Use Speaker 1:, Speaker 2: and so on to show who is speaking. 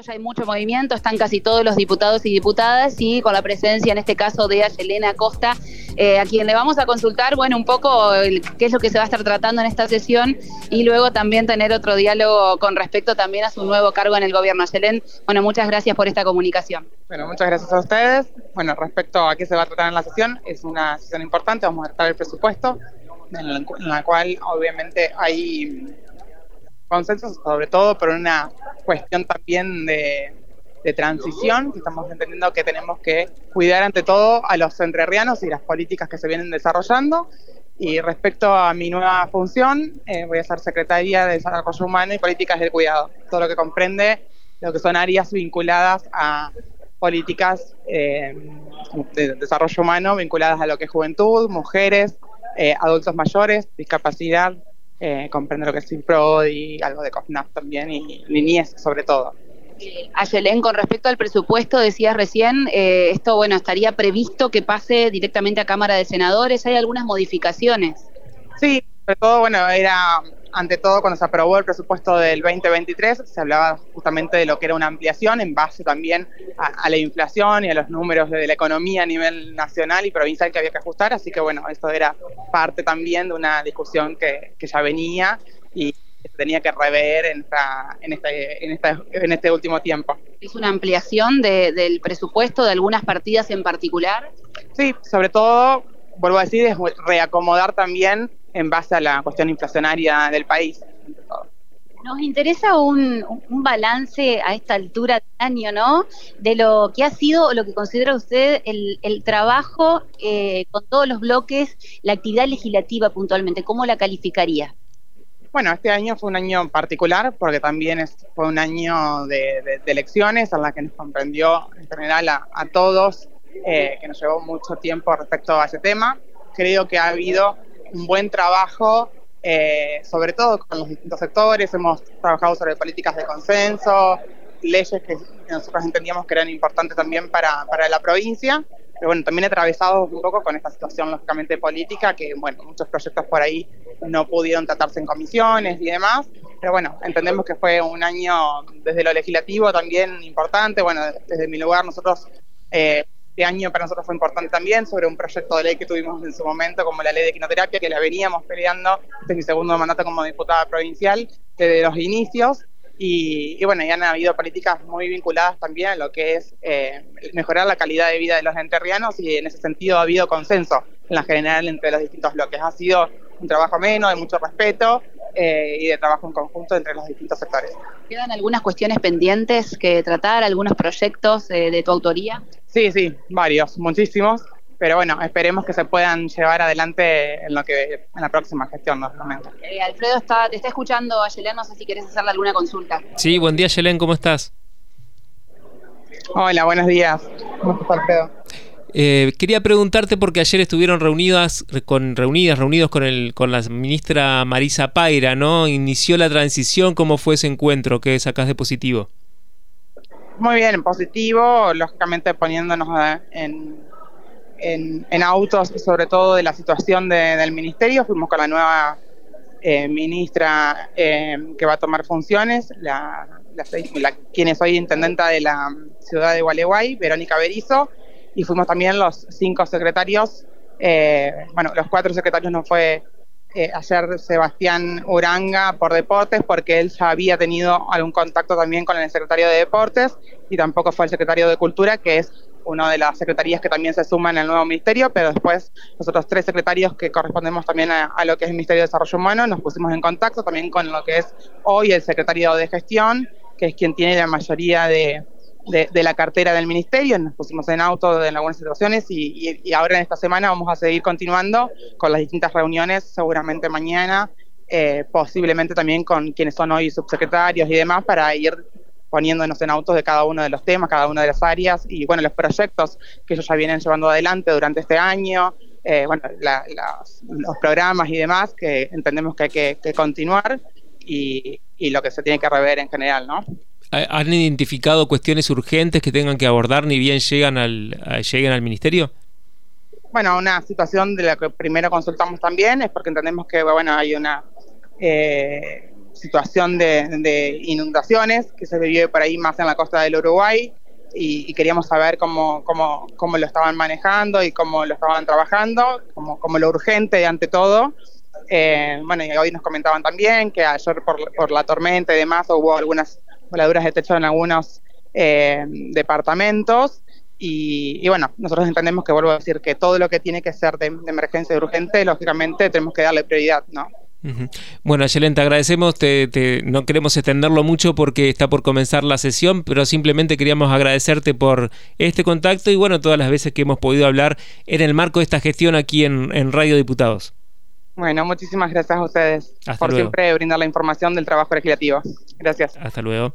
Speaker 1: ya hay mucho movimiento, están casi todos los diputados y diputadas y con la presencia en este caso de Ayelena Costa, eh, a quien le vamos a consultar, bueno, un poco qué es lo que se va a estar tratando en esta sesión y luego también tener otro diálogo con respecto también a su nuevo cargo en el gobierno. Ayelén, bueno, muchas gracias por esta comunicación.
Speaker 2: Bueno, muchas gracias a ustedes. Bueno, respecto a qué se va a tratar en la sesión, es una sesión importante, vamos a tratar el presupuesto, en la cual obviamente hay consenso, sobre todo por una cuestión también de, transición, estamos entendiendo que tenemos que cuidar ante todo a los entrerrianos y las políticas que se vienen desarrollando. Y respecto a mi nueva función, eh, voy a ser secretaria de Desarrollo Humano y Políticas del Cuidado, todo lo que comprende lo que son áreas vinculadas a políticas eh, de desarrollo humano, vinculadas a lo que es juventud, mujeres, eh, adultos mayores, discapacidad, eh, comprende lo que es y algo de COFNAF también y niñez sobre todo.
Speaker 1: Eh, Ayelén, con respecto al presupuesto, decías recién, eh, esto bueno estaría previsto que pase directamente a Cámara de Senadores. ¿Hay algunas modificaciones?
Speaker 2: Sí, sobre todo, bueno, era ante todo cuando se aprobó el presupuesto del 2023, se hablaba justamente de lo que era una ampliación en base también a, la inflación y a los números de la economía a nivel nacional y provincial que había que ajustar, así que bueno, esto era parte también de una discusión que, ya venía y se tenía que rever en, en, este, en, en este último tiempo.
Speaker 1: ¿Es una ampliación del presupuesto de algunas partidas en particular?
Speaker 2: Sí, sobre todo, vuelvo a decir, es reacomodar también en base a la cuestión inflacionaria del país.
Speaker 1: Nos interesa un, balance a esta altura del año, ¿no? De lo que ha sido, lo que considera usted el, trabajo eh, con todos los bloques, la actividad legislativa puntualmente, ¿cómo la calificaría?
Speaker 2: Bueno, este año fue un año particular porque también fue un año de, elecciones en la que nos comprendió en general a, todos, eh, que nos llevó mucho tiempo respecto a ese tema. Creo que ha habido un buen trabajo, eh, sobre todo con los distintos sectores. Hemos trabajado sobre políticas de consenso, leyes que nosotros entendíamos que eran importantes también para, para la provincia. Pero bueno, también atravesado un poco con esta situación lógicamente política, que bueno, muchos proyectos por ahí no pudieron tratarse en comisiones y demás. Pero bueno, entendemos que fue un año desde lo legislativo también importante. Bueno, desde mi lugar nosotros eh, este año para nosotros fue importante también sobre un proyecto de ley que tuvimos en su momento, como la ley de quinoterapia, que la veníamos peleando desde mi segundo mandato como diputada provincial, desde los inicios. Y, bueno, ya han habido políticas muy vinculadas también a lo que es eh, mejorar la calidad de vida de los enterrianos y en ese sentido ha habido consenso en la general entre los distintos bloques. Ha sido un trabajo menos, de mucho respeto eh, y de trabajo en conjunto entre los distintos sectores.
Speaker 1: ¿Quedan algunas cuestiones pendientes que tratar, algunos proyectos eh, de tu autoría?
Speaker 2: Sí, sí, varios, muchísimos, pero bueno, esperemos que se puedan llevar adelante en lo que en la próxima gestión, normalmente.
Speaker 1: Eh, Alfredo está, te está escuchando, Ayelén, no sé si quieres hacerle alguna consulta.
Speaker 3: Sí, buen día, Ayelén, ¿cómo estás?
Speaker 2: Hola, buenos días. ¿Cómo estás, Alfredo?
Speaker 3: Eh, quería preguntarte porque ayer estuvieron reunidas, con, reunidas, reunidos con, el, con la ministra Marisa Paira, ¿no? Inició la transición, ¿cómo fue ese encuentro? ¿Qué sacás de positivo?
Speaker 2: Muy bien, en positivo, lógicamente poniéndonos en, en, autos, sobre todo de la situación del ministerio. Fuimos con la nueva eh, ministra eh, que va a tomar funciones, la, quien es hoy intendenta de la ciudad de Gualeguay, Verónica Berizo, y fuimos también los cinco secretarios, eh, bueno, los cuatro secretarios no fue eh, ayer Sebastián Uranga por deportes, porque él ya había tenido algún contacto también con el secretario de deportes y tampoco fue el secretario de cultura, que es una de las secretarías que también se suma en el nuevo ministerio, pero después nosotros tres secretarios que correspondemos también a, lo que es el Ministerio de Desarrollo Humano nos pusimos en contacto también con lo que es hoy el secretario de gestión, que es quien tiene la mayoría de, de, la cartera del ministerio, nos pusimos en auto en algunas situaciones y, ahora en esta semana vamos a seguir continuando con las distintas reuniones, seguramente mañana, eh, posiblemente también con quienes son hoy subsecretarios y demás, para ir poniéndonos en autos de cada uno de los temas, cada una de las áreas y bueno, los proyectos que ellos ya vienen llevando adelante durante este año, eh, bueno, los programas y demás que entendemos que hay que, continuar y, y lo que se tiene que rever en general, ¿no?
Speaker 3: ¿Han identificado cuestiones urgentes que tengan que abordar ni bien llegan al, lleguen al ministerio?
Speaker 2: Bueno, una situación de la que primero consultamos también es porque entendemos que bueno hay una eh, situación de, inundaciones que se vive por ahí más en la costa del Uruguay y, queríamos saber cómo, cómo, cómo, lo estaban manejando y cómo lo estaban trabajando, como, como lo urgente ante todo. Eh, bueno, y hoy nos comentaban también que ayer por, por la tormenta y demás hubo algunas voladuras de techo en algunos eh, departamentos. Y, bueno, nosotros entendemos que vuelvo a decir que todo lo que tiene que ser de, emergencia urgente, lógicamente tenemos que darle prioridad, ¿no?
Speaker 3: Bueno, Ayelen, te agradecemos, te, no queremos extenderlo mucho porque está por comenzar la sesión, pero simplemente queríamos agradecerte por este contacto y bueno, todas las veces que hemos podido hablar en el marco de esta gestión aquí en, Radio Diputados.
Speaker 2: Bueno, muchísimas gracias a ustedes por siempre brindar la información del trabajo legislativo. Gracias.
Speaker 3: Hasta luego.